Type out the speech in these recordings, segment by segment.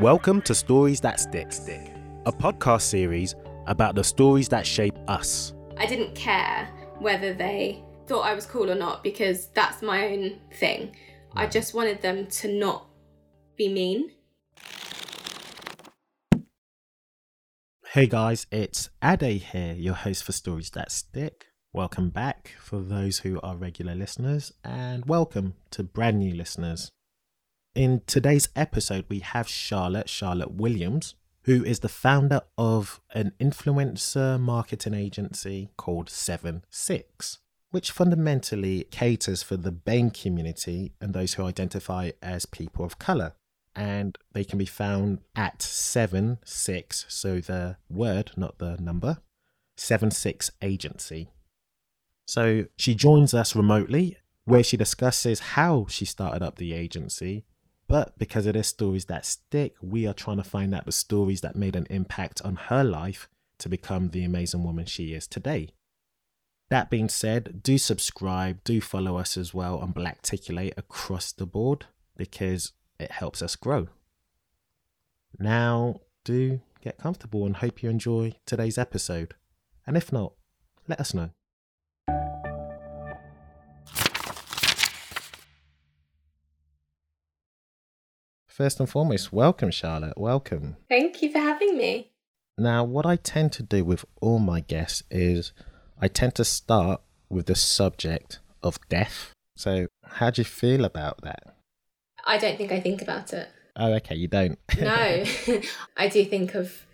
Welcome to Stories That Stick, Stick, a podcast series about the stories that shape us. I didn't care whether they thought I was cool or not because that's my own thing. I mm. just wanted them to not be mean. Hey guys, it's Ade here, your host for Stories That Stick. Welcome back for those who are regular listeners, and welcome to brand new listeners. In today's episode, we have Charlotte, Charlotte Williams, who is the founder of an influencer marketing agency called Seven Six, which fundamentally caters for the BAME community and those who identify as people of color. And they can be found at Seven Six, so the word, not the number, Seven Six Agency. So she joins us remotely, where she discusses how she started up the agency but because it is stories that stick, we are trying to find out the stories that made an impact on her life to become the amazing woman she is today. That being said, do subscribe, do follow us as well on Blackticulate across the board because it helps us grow. Now, do get comfortable and hope you enjoy today's episode. And if not, let us know. First and foremost, welcome, Charlotte. Welcome. Thank you for having me. Now, what I tend to do with all my guests is I tend to start with the subject of death. So, how do you feel about that? I don't think I think about it. Oh, okay, you don't. No, I do think of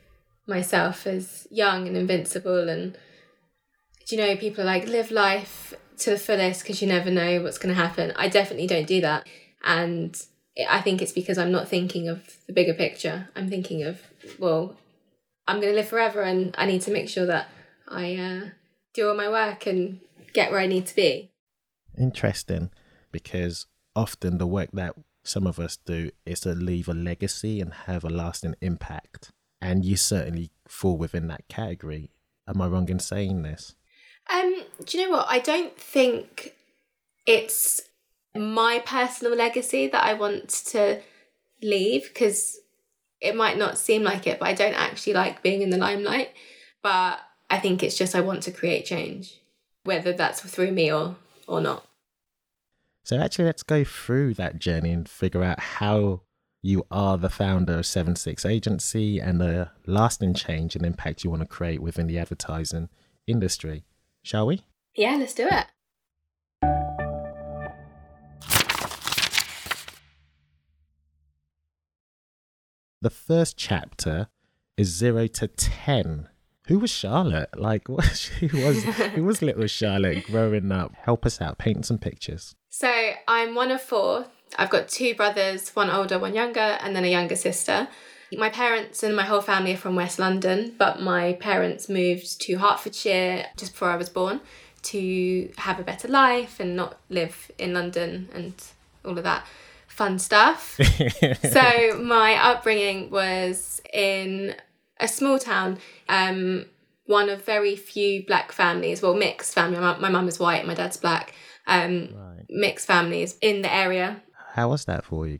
myself as young and invincible. And do you know, people are like, live life to the fullest because you never know what's going to happen. I definitely don't do that. And I think it's because I'm not thinking of the bigger picture. I'm thinking of, well, I'm going to live forever and I need to make sure that I uh, do all my work and get where I need to be. Interesting, because often the work that some of us do is to leave a legacy and have a lasting impact. And you certainly fall within that category. Am I wrong in saying this? Um, do you know what? I don't think it's my personal legacy that I want to leave because it might not seem like it, but I don't actually like being in the limelight. But I think it's just I want to create change, whether that's through me or or not. So actually, let's go through that journey and figure out how you are the founder of Seven Six Agency and the lasting change and impact you want to create within the advertising industry. Shall we? Yeah, let's do it. The first chapter is zero to ten. Who was Charlotte? Like, what, who was who was little Charlotte growing up? Help us out. Paint some pictures. So I'm one of four. I've got two brothers, one older, one younger, and then a younger sister. My parents and my whole family are from West London, but my parents moved to Hertfordshire just before I was born to have a better life and not live in London and all of that fun stuff. so my upbringing was in a small town, um, one of very few black families, well, mixed family. My mum is white, my dad's black. Um, right. Mixed families in the area. How was that for you?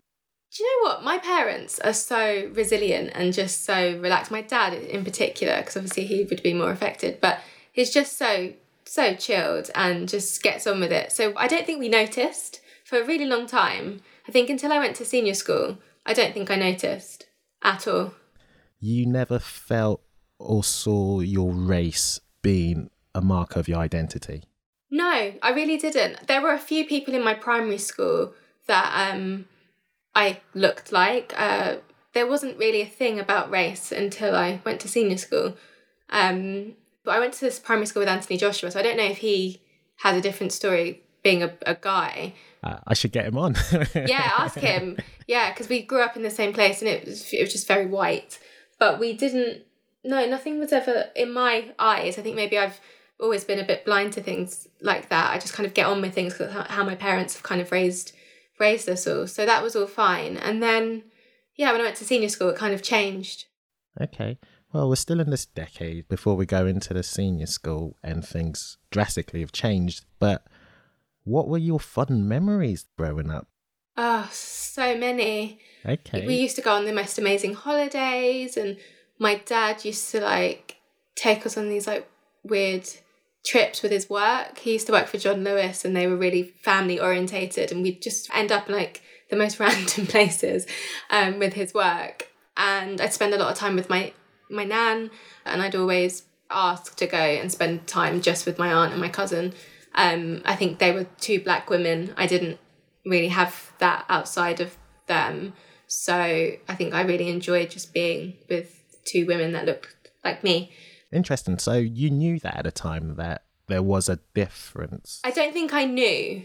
Do you know what? My parents are so resilient and just so relaxed. My dad, in particular, because obviously he would be more affected, but he's just so so chilled and just gets on with it. So I don't think we noticed for a really long time I think until I went to senior school, I don't think I noticed at all. You never felt or saw your race being a marker of your identity? No, I really didn't. There were a few people in my primary school that um, I looked like. Uh, there wasn't really a thing about race until I went to senior school. Um, but I went to this primary school with Anthony Joshua, so I don't know if he has a different story being a, a guy. Uh, I should get him on. yeah, ask him. Yeah, because we grew up in the same place and it was it was just very white, but we didn't. No, nothing was ever in my eyes. I think maybe I've always been a bit blind to things like that. I just kind of get on with things because how my parents have kind of raised raised us all. So that was all fine. And then, yeah, when I went to senior school, it kind of changed. Okay. Well, we're still in this decade before we go into the senior school and things drastically have changed. But what were your fun memories growing up? Oh, so many. Okay. We used to go on the most amazing holidays, and my dad used to like take us on these like weird trips with his work. He used to work for John Lewis, and they were really family orientated, and we'd just end up in like the most random places um, with his work. And I'd spend a lot of time with my my nan, and I'd always ask to go and spend time just with my aunt and my cousin. Um, I think they were two black women. I didn't really have that outside of them. So I think I really enjoyed just being with two women that looked like me. Interesting. So you knew that at a time that there was a difference. I don't think I knew,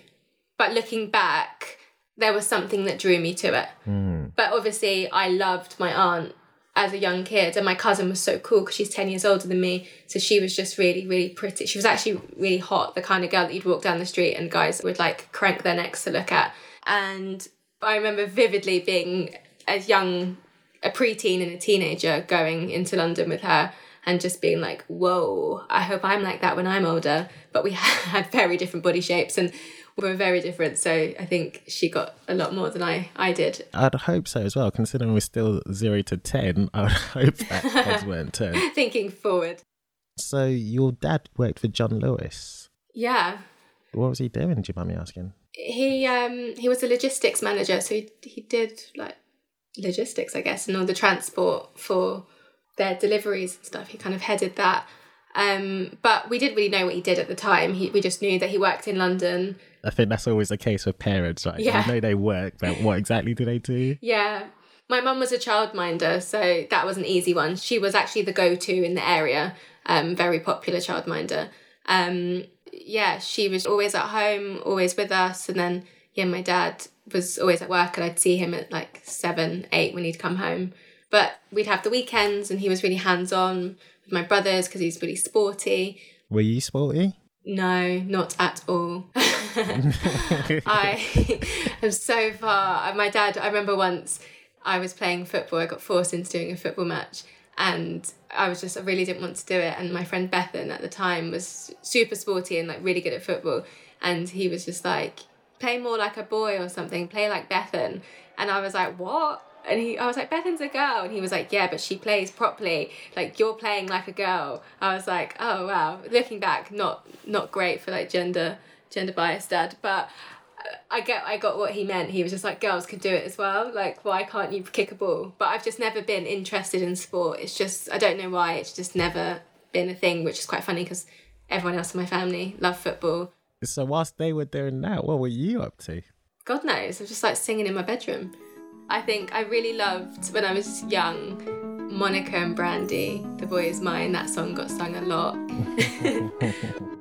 but looking back, there was something that drew me to it. Mm. But obviously, I loved my aunt as a young kid, and my cousin was so cool because she's 10 years older than me. So she was just really, really pretty. She was actually really hot, the kind of girl that you'd walk down the street and guys would like crank their necks to look at. And I remember vividly being as young, a preteen and a teenager going into London with her and just being like, whoa, I hope I'm like that when I'm older. But we had very different body shapes and were very different. So I think she got a lot more than I, I did. I'd hope so as well, considering we're still zero to 10. I would hope that heads weren't turned. Thinking forward. So your dad worked for John Lewis. Yeah. What was he doing, do you mind me asking? He um he was a logistics manager, so he he did like logistics, I guess, and all the transport for their deliveries and stuff. He kind of headed that. Um, but we didn't really know what he did at the time. He, we just knew that he worked in London. I think that's always the case with parents, right? Yeah. You know they work, but what exactly do they do? Yeah. My mum was a childminder, so that was an easy one. She was actually the go to in the area, um, very popular childminder. Um, yeah, she was always at home, always with us. And then, yeah, my dad was always at work, and I'd see him at like seven, eight when he'd come home. But we'd have the weekends, and he was really hands on with my brothers because he's really sporty. Were you sporty? No, not at all. I am so far. My dad, I remember once I was playing football, I got forced into doing a football match. And I was just, I really didn't want to do it. And my friend Bethan at the time was super sporty and like really good at football. And he was just like, play more like a boy or something, play like Bethan. And I was like, what? And he, I was like, Bethan's a girl. And he was like, yeah, but she plays properly. Like you're playing like a girl. I was like, oh wow. Looking back, not not great for like gender gender biased dad, but uh, I get I got what he meant. He was just like girls could do it as well. Like why can't you kick a ball? But I've just never been interested in sport. It's just I don't know why. It's just never been a thing, which is quite funny because everyone else in my family love football. So whilst they were doing that, what were you up to? God knows. I was just like singing in my bedroom. I think I really loved when I was young. Monica and Brandy, The Boy Is Mine, that song got sung a lot.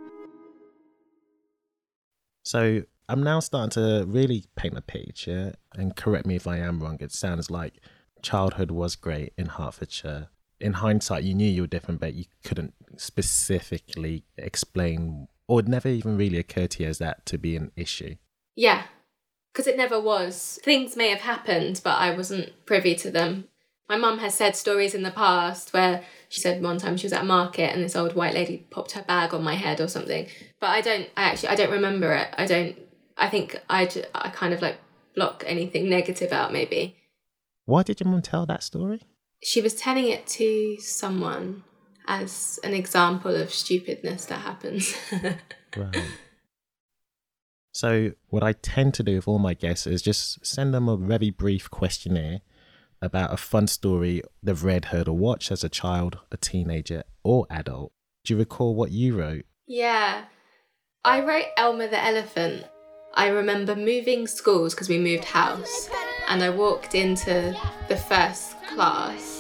So I'm now starting to really paint a picture, and correct me if I am wrong. It sounds like childhood was great in Hertfordshire. In hindsight, you knew you were different, but you couldn't specifically explain, or it never even really occurred to you as that to be an issue. Yeah, because it never was. Things may have happened, but I wasn't privy to them. My mum has said stories in the past where she said one time she was at a market and this old white lady popped her bag on my head or something. But I don't, I actually, I don't remember it. I don't, I think I, I kind of like block anything negative out maybe. Why did your mum tell that story? She was telling it to someone as an example of stupidness that happens. Right. So, what I tend to do with all my guests is just send them a very brief questionnaire about a fun story they've read, heard, or watched as a child, a teenager, or adult. Do you recall what you wrote? Yeah. I wrote Elmer the Elephant. I remember moving schools because we moved house, and I walked into the first class.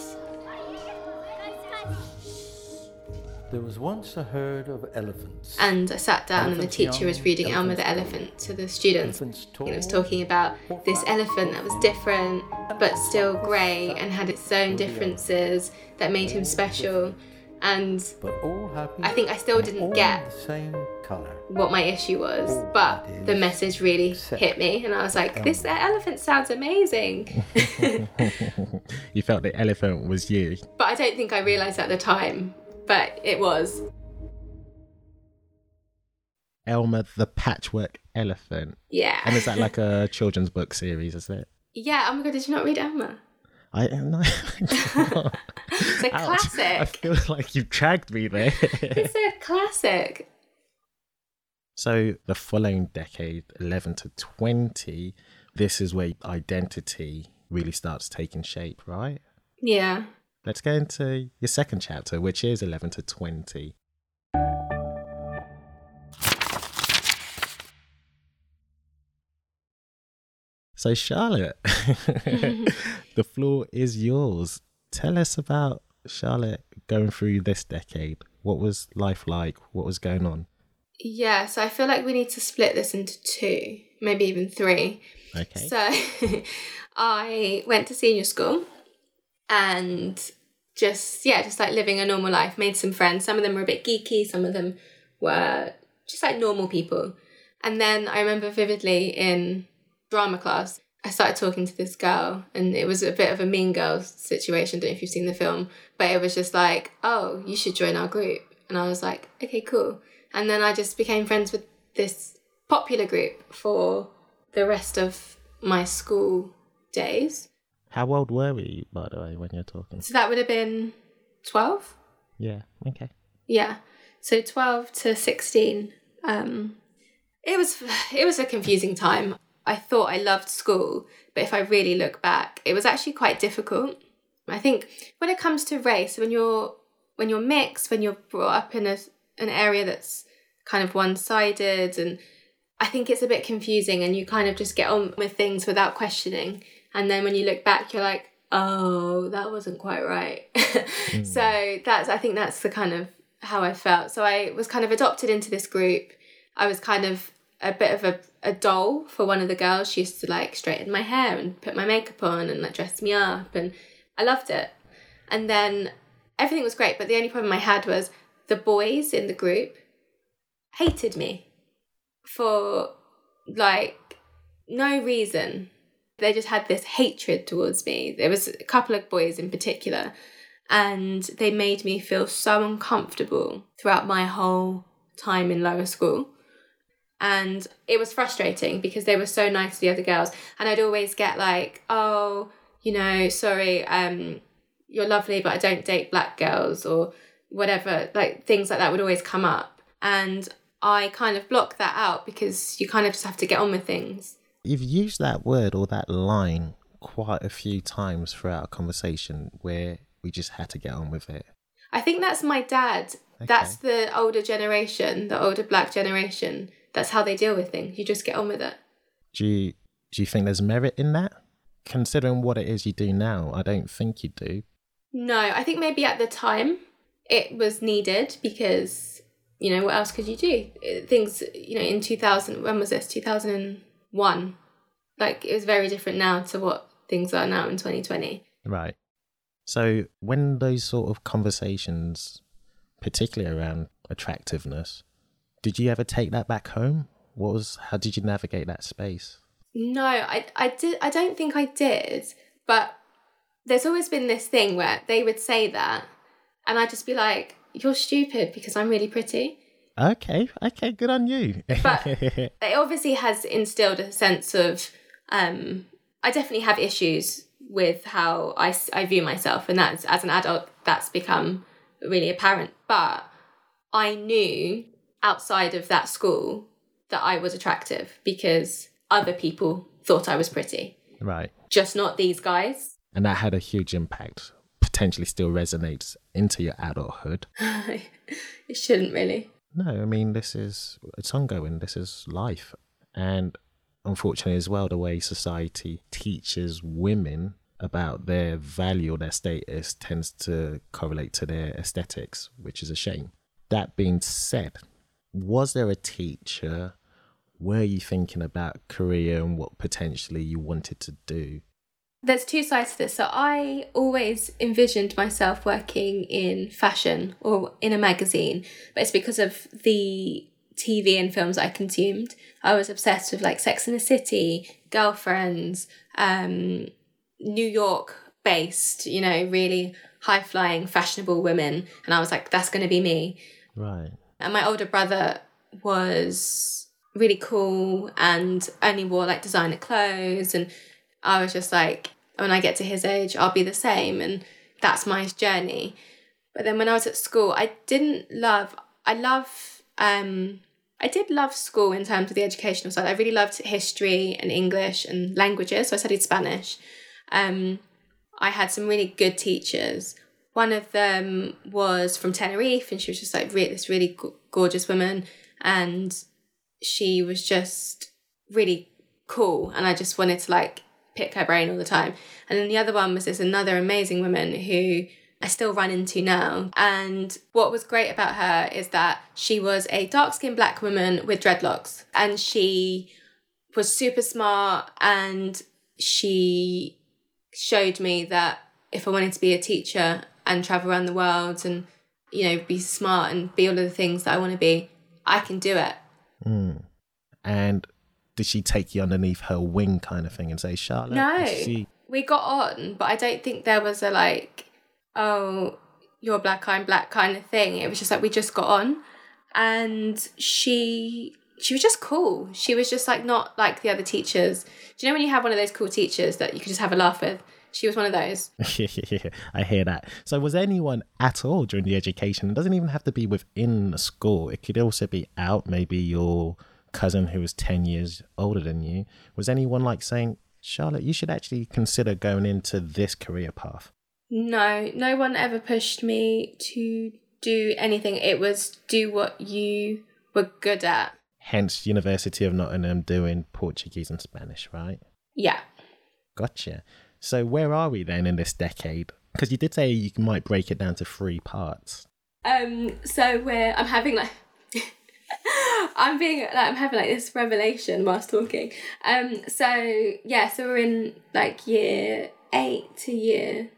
There was once a herd of elephants. And I sat down, and the Elephants teacher was reading Elmer the Elephant to the students. Elephants And it was talking about this elephant that was different, but still grey, and had its own differences that made him special. And but all. I think I still didn't get the same colour. what my issue was, but the message really hit me, and I was like, "This um, elephant sounds amazing." you felt the elephant was you. but I don't think I realised at the time, but it was. Elmer the Patchwork Elephant. Yeah. And is that like a children's book series, is it? Yeah. Oh my god, did you not read Elmer? I am no. Not. it's a Ouch. I feel like you've dragged me there. It's a classic. so the following decade, 11 to 20, this is where identity really starts taking shape, right? Yeah. Let's go into your second chapter, which is 11 to 20. So, Charlotte, the floor is yours. Tell us about Charlotte going through this decade. What was life like? What was going on? Yeah, so I feel like we need to split this into two, maybe even three. Okay. So I went to senior school and just, yeah, just like living a normal life, made some friends. Some of them were a bit geeky, some of them were just like normal people. And then I remember vividly in drama class, I started talking to this girl, and it was a bit of a mean girl situation. I Don't know if you've seen the film, but it was just like, oh, you should join our group. And I was like, okay, cool. And then I just became friends with this popular group for the rest of my school days. How old were we, by the way, when you're talking? So that would have been 12? Yeah, okay. Yeah. So 12 to 16. Um, it was it was a confusing time. I thought I loved school, but if I really look back, it was actually quite difficult. I think when it comes to race, when you're when you're mixed, when you're brought up in a an area that's kind of one-sided and I think it's a bit confusing and you kind of just get on with things without questioning. And then when you look back, you're like, oh, that wasn't quite right. Mm. So that's, I think that's the kind of how I felt. So I was kind of adopted into this group. I was kind of a bit of a, a doll for one of the girls. She used to like straighten my hair and put my makeup on and like dress me up. And I loved it. And then everything was great. But the only problem I had was the boys in the group hated me for like no reason. They just had this hatred towards me. There was a couple of boys in particular, and they made me feel so uncomfortable throughout my whole time in lower school. And it was frustrating because they were so nice to the other girls. And I'd always get like, oh, you know, sorry, um, you're lovely, but I don't date black girls or whatever. Like things like that would always come up. And I kind of block that out because you kind of just have to get on with things. You've used that word or that line quite a few times throughout our conversation where we just had to get on with it. I think that's my dad. That's the older generation, the older black generation. That's how they deal with things. You just get on with it. Do you, do you think there's merit in that? Considering what it is you do now, I don't think you do. No, I think maybe at the time it was needed because, you know, what else could you do? Things, you know, in 2000, when was this? 2001. Like, it was very different now to what things are now in 2020. Right. So when those sort of conversations, particularly around attractiveness, did you ever take that back home? What was how did you navigate that space? No, I, I did. I don't think I did. But there's always been this thing where they would say that, and I'd just be like, "You're stupid because I'm really pretty." Okay, okay, good on you. But it obviously has instilled a sense of. Um, I definitely have issues with how I, I view myself, and that's as an adult that's become really apparent. But I knew outside of that school that I was attractive because other people thought I was pretty, right. just not these guys. And that had a huge impact, potentially still resonates into your adulthood. it shouldn't really. No, I mean this is it's ongoing. This is life, and unfortunately, as well, the way society teaches women about their value or their status tends to correlate to their aesthetics, which is a shame. That being said, was there a teacher? Were you thinking about career and what potentially you wanted to do? There's two sides to this. So I always envisioned myself working in fashion or in a magazine, but it's because of the TV and films I consumed. I was obsessed with like Sex in the City, Girlfriends, um, New York based, you know, really high flying, fashionable women. And I was like, that's going to be me. Right. And my older brother was really cool and only wore like designer clothes. And I was just like, when I get to his age, I'll be the same. And that's my journey. But then when I was at school, I didn't love, I love, um, I did love school in terms of the educational side. I really loved history and English and languages. So I studied Spanish. Um, I had some really good teachers. One of them was from Tenerife, and she was just like re- this really g- gorgeous woman, and she was just really cool. And I just wanted to like pick her brain all the time. And then the other one was this another amazing woman who I still run into now. And what was great about her is that she was a dark skinned black woman with dreadlocks, and she was super smart and she showed me that if I wanted to be a teacher and travel around the world and you know be smart and be all of the things that I want to be, I can do it. Mm. And did she take you underneath her wing kind of thing and say, Charlotte? No, She... we got on, but I don't think there was a like, oh, you're black, I'm black kind of thing. It was just like we just got on, and she she was just cool. She was just like not like the other teachers. Do you know when you have one of those cool teachers that you can just have a laugh with? She was one of those. I hear that. So, was anyone at all during the education? It doesn't even have to be within the school. It could also be out. Maybe your cousin who was ten years older than you. Was anyone like saying, "Charlotte, you should actually consider going into this career path"? No, no one ever pushed me to do anything. It was do what you were good at. Hence, University of Nottingham doing Portuguese and Spanish, right? Yeah. Gotcha. So where are we then in this decade? Because you did say you might break it down to three parts. Um. So we're I'm having like. I'm being like I'm having like this revelation whilst talking. Um. So yeah. So we're in like year eight to year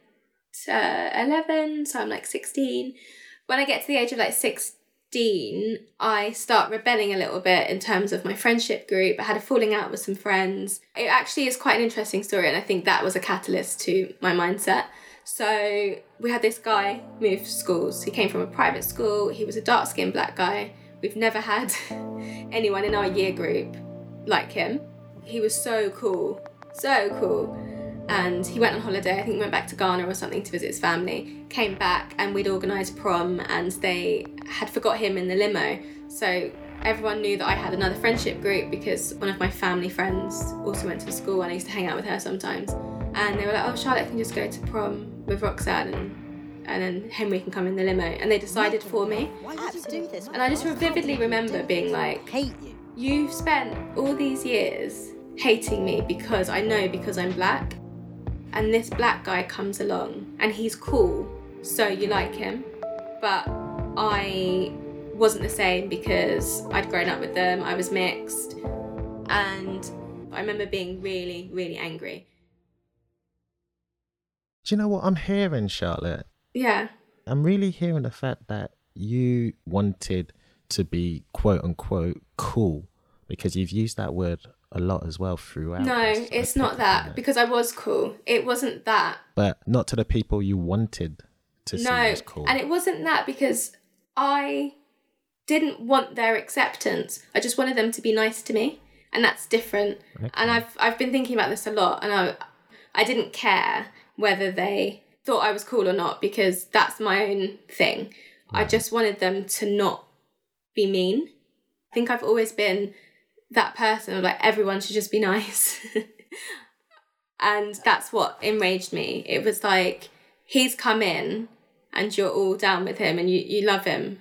to eleven. So I'm like sixteen. When I get to the age of like sixteen, I start rebelling a little bit in terms of my friendship group. I had a falling out with some friends. It actually is quite an interesting story, and I think that was a catalyst to my mindset. So we had this guy move schools. He came from a private school. He was a dark skinned black guy. We've never had anyone in our year group like him. He was so cool, so cool. And he went on holiday. I think he went back to Ghana or something to visit his family. Came back and we'd organised prom, and they had forgot him in the limo. So everyone knew that I had another friendship group because one of my family friends also went to school and I used to hang out with her sometimes. And they were like, "Oh, Charlotte can just go to prom with Roxanne, and and then Henry can come in the limo." And they decided for me. Why did you do this? And I just vividly remember being like, hate you. You've spent all these years hating me because I know because I'm black. And this black guy comes along and he's cool, so you like him. But I wasn't the same because I'd grown up with them, I was mixed. And I remember being really, really angry. Do you know what I'm hearing, Charlotte? Yeah. I'm really hearing the fact that you wanted to be quote unquote cool because you've used that word a lot as well throughout. No, this. it's not that because I was cool. It wasn't that. But not to the people you wanted to see as cool. and it wasn't that because I didn't want their acceptance. I just wanted them to be nice to me, and that's different. Okay. And I've I've been thinking about this a lot, and I I didn't care whether they thought I was cool or not because that's my own thing. I just wanted them to not be mean. I think I've always been that person of like everyone should just be nice. and that's what enraged me. It was like he's come in and you're all down with him and you, you love him.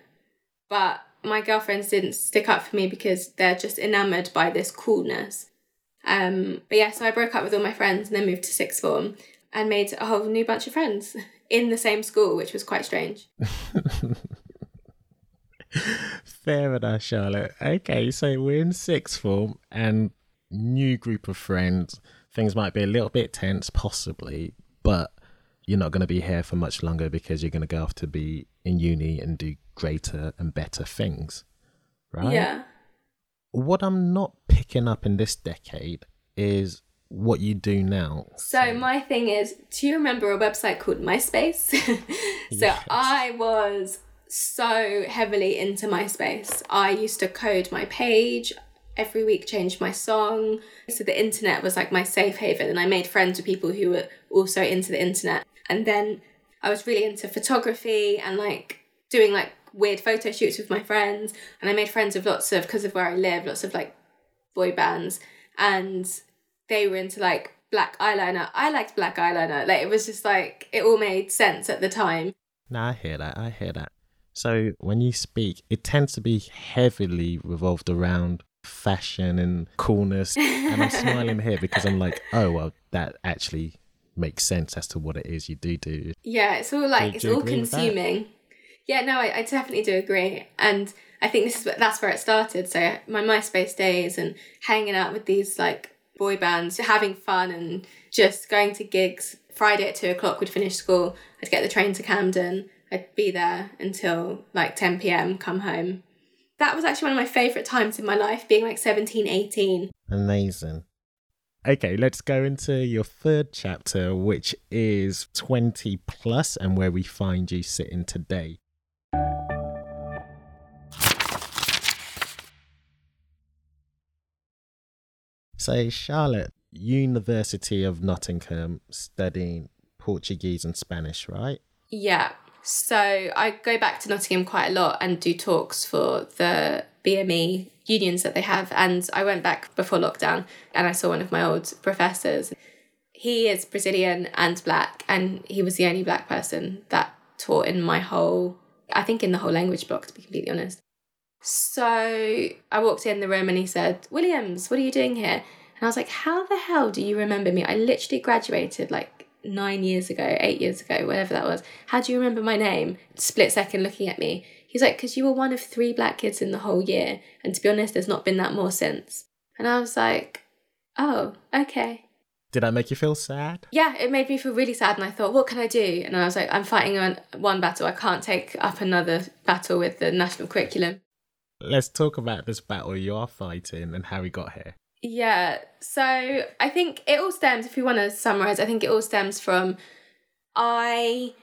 But my girlfriends didn't stick up for me because they're just enamored by this coolness. Um, but yeah, so I broke up with all my friends and then moved to sixth form and made a whole new bunch of friends in the same school, which was quite strange. Fair enough, Charlotte. Okay, so we're in sixth form and new group of friends. Things might be a little bit tense, possibly, but you're not going to be here for much longer because you're going to go off to be in uni and do greater and better things, right? Yeah. What I'm not picking up in this decade is what you do now. So my thing is, do you remember a website called MySpace? so Yes. I was so heavily into MySpace. I used to code my page every week, change my song. So the internet was like my safe haven, and I made friends with people who were also into the internet. And then I was really into photography and like doing like weird photo shoots with my friends. And I made friends with lots of, because of where I live, lots of like boy bands. And they were into like black eyeliner. I liked black eyeliner. Like it was just like, it all made sense at the time. No, I hear that. I hear that. So when you speak, it tends to be heavily revolved around fashion and coolness. and I'm smiling here because I'm like, oh, well, that actually makes sense as to what it is you do do. Yeah, it's all like Do- it's do all agree with that? consuming. Yeah, no, I, I definitely do agree, and I think this is that's where it started. So my MySpace days and hanging out with these like boy bands, having fun and just going to gigs. Friday at two o'clock, we'd finish school. I'd get the train to Camden. I'd be there until like ten p.m. Come home. That was actually one of my favorite times in my life, being like 17, 18. Amazing. Okay, let's go into your third chapter, which is 20 plus and where we find you sitting today. So, Charlotte, University of Nottingham, studying Portuguese and Spanish, right? Yeah. So I go back to Nottingham quite a lot and do talks for the BME unions that they have. And I went back before lockdown and I saw one of my old professors. He is Brazilian and black, and he was the only black person that taught in my whole, I think in the whole language block, to be completely honest. So I walked in the room and he said, Williams, what are you doing here? And I was like, how the hell do you remember me? I literally graduated like nine years ago, eight years ago, whatever that was. How do you remember my name? Split second looking at me. He's like, because you were one of three black kids in the whole year. And to be honest, there's not been that more since. And I was like, oh, okay. Did that make you feel sad? Yeah, it made me feel really sad. And I thought, what can I do? And I was like, I'm fighting on one battle. I can't take up another battle with the national curriculum. Let's talk about this battle you are fighting and how we got here. Yeah, so I think it all stems, if we want to summarize, I think it all stems from I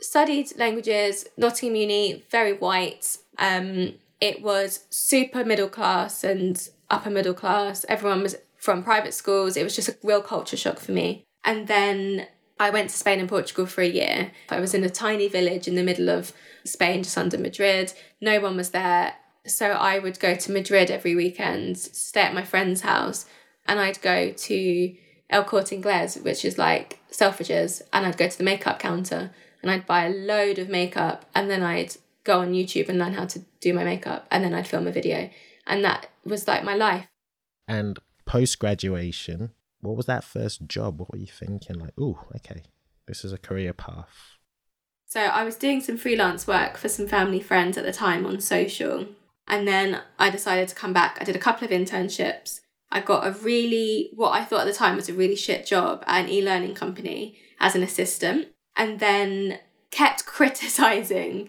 studied languages, Nottingham Uni, very white. Um, it was super middle class and upper middle class. Everyone was from private schools. It was just a real culture shock for me. And then I went to Spain and Portugal for a year. I was in a tiny village in the middle of Spain, just under Madrid. No one was there. So I would go to Madrid every weekend, stay at my friend's house, and I'd go to El Corte Inglés, which is like Selfridges, and I'd go to the makeup counter and I'd buy a load of makeup and then I'd go on YouTube and learn how to do my makeup and then I'd film a video. And that was like my life. And post graduation, what was that first job? What were you thinking? Like, oh, okay, this is a career path. So I was doing some freelance work for some family friends at the time on social. And then I decided to come back. I did a couple of internships. I got a really, what I thought at the time was a really shit job at an e learning company as an assistant. And then kept criticizing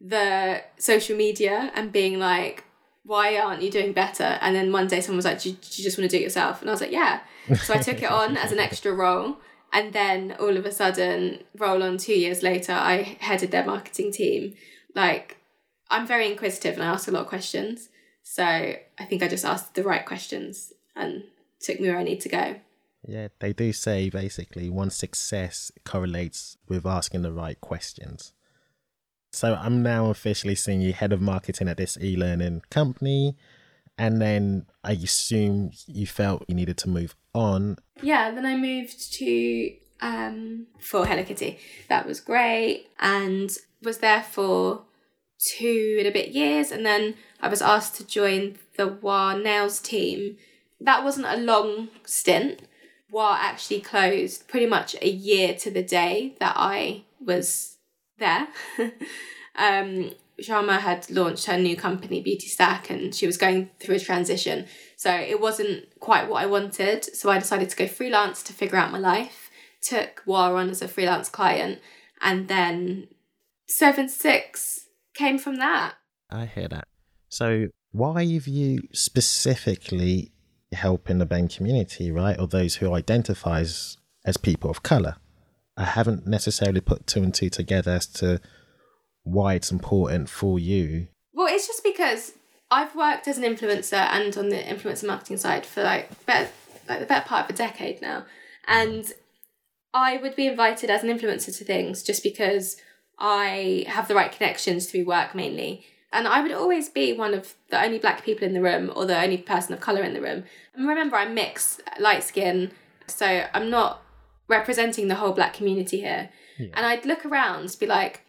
the social media and being like, why aren't you doing better? And then one day someone was like, do you, do you just want to do it yourself? And I was like, yeah. So I took it on as an extra role. And then all of a sudden, roll on two years later, I headed their marketing team. Like, I'm very inquisitive and I ask a lot of questions. So I think I just asked the right questions and took me where I need to go. Yeah, they do say basically one success correlates with asking the right questions. So I'm now officially seeing you head of marketing at this e-learning company, and then I assume you felt you needed to move on. Yeah, then I moved to um for Hello Kitty. That was great and was there for two and a bit years and then I was asked to join the WAH Nails team. That wasn't a long stint. WAH actually closed pretty much a year to the day that I was there. um Sharma had launched her new company, Beautystack, and she was going through a transition. So it wasn't quite what I wanted. So I decided to go freelance to figure out my life. Took WAH on as a freelance client, and then Seven Six came from that. I hear that. So why have you specifically helping the BAME community, right, or those who identify as, as people of color? I haven't necessarily put two and two together as to why it's important for you. Well, it's just because I've worked as an influencer and on the influencer marketing side for like better, like the better part of a decade now, and I would be invited as an influencer to things just because I have the right connections through work mainly. And I would always be one of the only black people in the room or the only person of colour in the room. And remember, I'm mixed, light skin, so I'm not representing the whole black community here. Yeah. And I'd look around be like,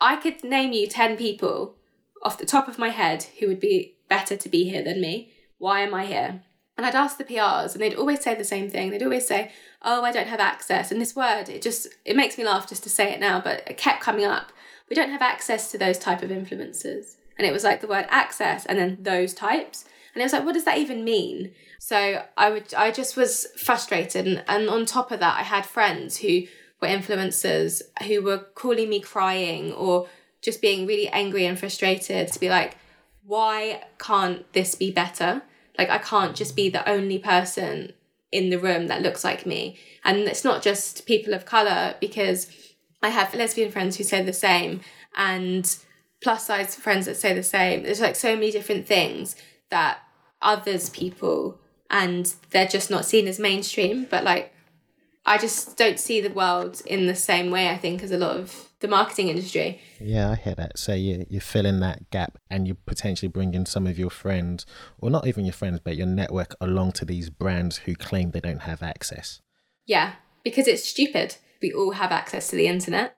I could name you 10 people off the top of my head who would be better to be here than me. Why am I here? And I'd ask the PRs, and they'd always say the same thing. They'd always say, "Oh, I don't have access." And this word, it just it makes me laugh just to say it now, but it kept coming up. We don't have access to those type of influencers, and it was like the word access, and then those types, and it was like, what does that even mean? So I would, I just was frustrated, and, and on top of that, I had friends who were influencers who were calling me crying or just being really angry and frustrated to be like, why can't this be better? Like, I can't just be the only person in the room that looks like me. And it's not just people of colour, because I have lesbian friends who say the same and plus size friends that say the same. There's like so many different things that others people and they're just not seen as mainstream. But like, I just don't see the world in the same way, I think, as a lot of the marketing industry. Yeah, I hear that. So you you're filling that gap, and you potentially bringing some of your friends, or not even your friends, but your network along to these brands who claim they don't have access. Yeah, because it's stupid. We all have access to the internet.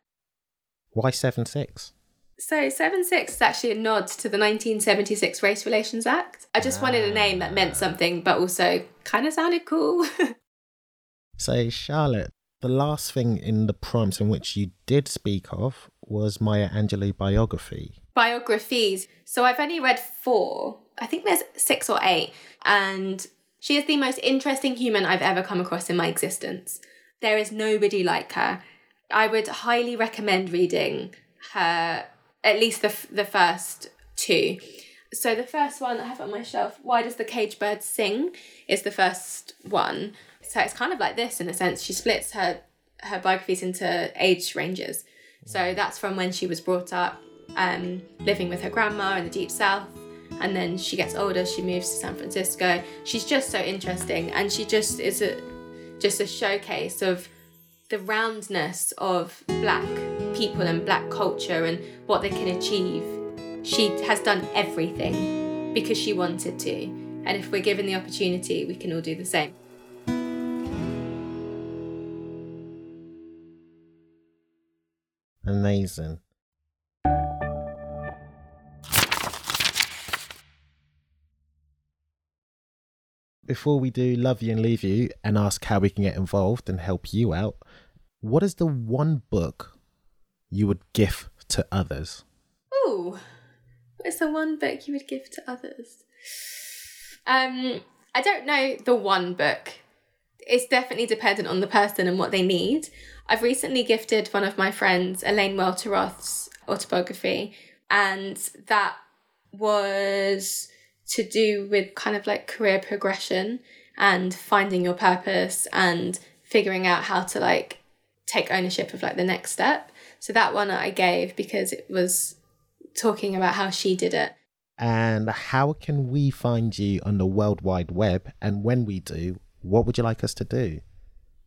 Why seven six? So seven six is actually a nod to the 1976 Race Relations Act. I just ah. wanted a name that meant something, but also kind of sounded cool. so Charlotte, the last thing in the prompts in which you did speak of was Maya Angelou biography. Biographies. So I've only read four. I think there's six or eight. And she is the most interesting human I've ever come across in my existence. There is nobody like her. I would highly recommend reading her, at least the, the first two. So the first one I have on my shelf, Why Does the Cage Bird Sing, is the first one. So it's kind of like this in a sense. She splits her her biographies into age ranges. So that's from when she was brought up, um, living with her grandma in the deep south, and then she gets older. She moves to San Francisco. She's just so interesting, and she just is a just a showcase of the roundness of black people and black culture and what they can achieve. She has done everything because she wanted to. And if we're given the opportunity, we can all do the same. Amazing. Before we do love you and leave you and ask how we can get involved and help you out, what is the one book you would give to others? Ooh, what is the one book you would give to others? Um, I don't know the one book. It's definitely dependent on the person and what they need. I've recently gifted one of my friends, Elaine Welteroth's autobiography, and that was to do with kind of like career progression and finding your purpose and figuring out how to like take ownership of like the next step. So that one I gave because it was talking about how she did it. And how can we find you on the World Wide Web? And when we do, what would you like us to do?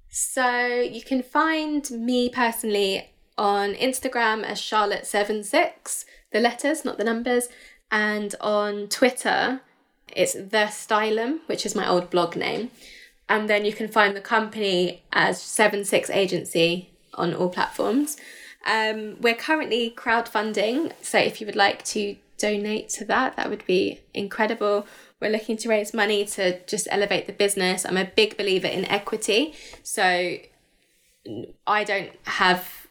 So you can find me personally on Instagram as Charlotte76, the letters, not the numbers, and on Twitter it's the Stylum, which is my old blog name. And then you can find the company as 76 Agency on all platforms. Um, we're currently crowdfunding, so if you would like to donate to that, that would be incredible. We're looking to raise money to just elevate the business. I'm a big believer in equity. So I don't have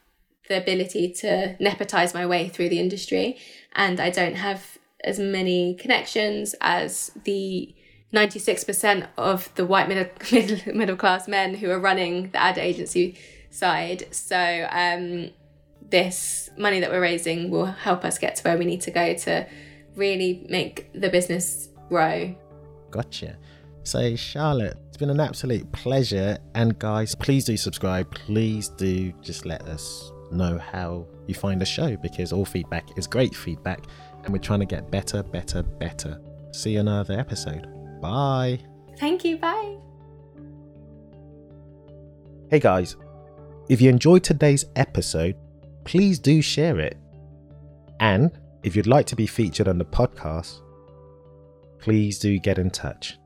the ability to nepotize my way through the industry, and I don't have as many connections as the 96% of the white middle, middle, middle class men who are running the ad agency side. So, um, this money that we're raising will help us get to where we need to go to really make the business grow. Gotcha. So, Charlotte, it's been an absolute pleasure. And, guys, please do subscribe. Please do just let us know how you find the show because all feedback is great feedback and we're trying to get better, better, better. See you in another episode. Bye. Thank you. Bye. Hey guys, if you enjoyed today's episode, please do share it. And if you'd like to be featured on the podcast, please do get in touch.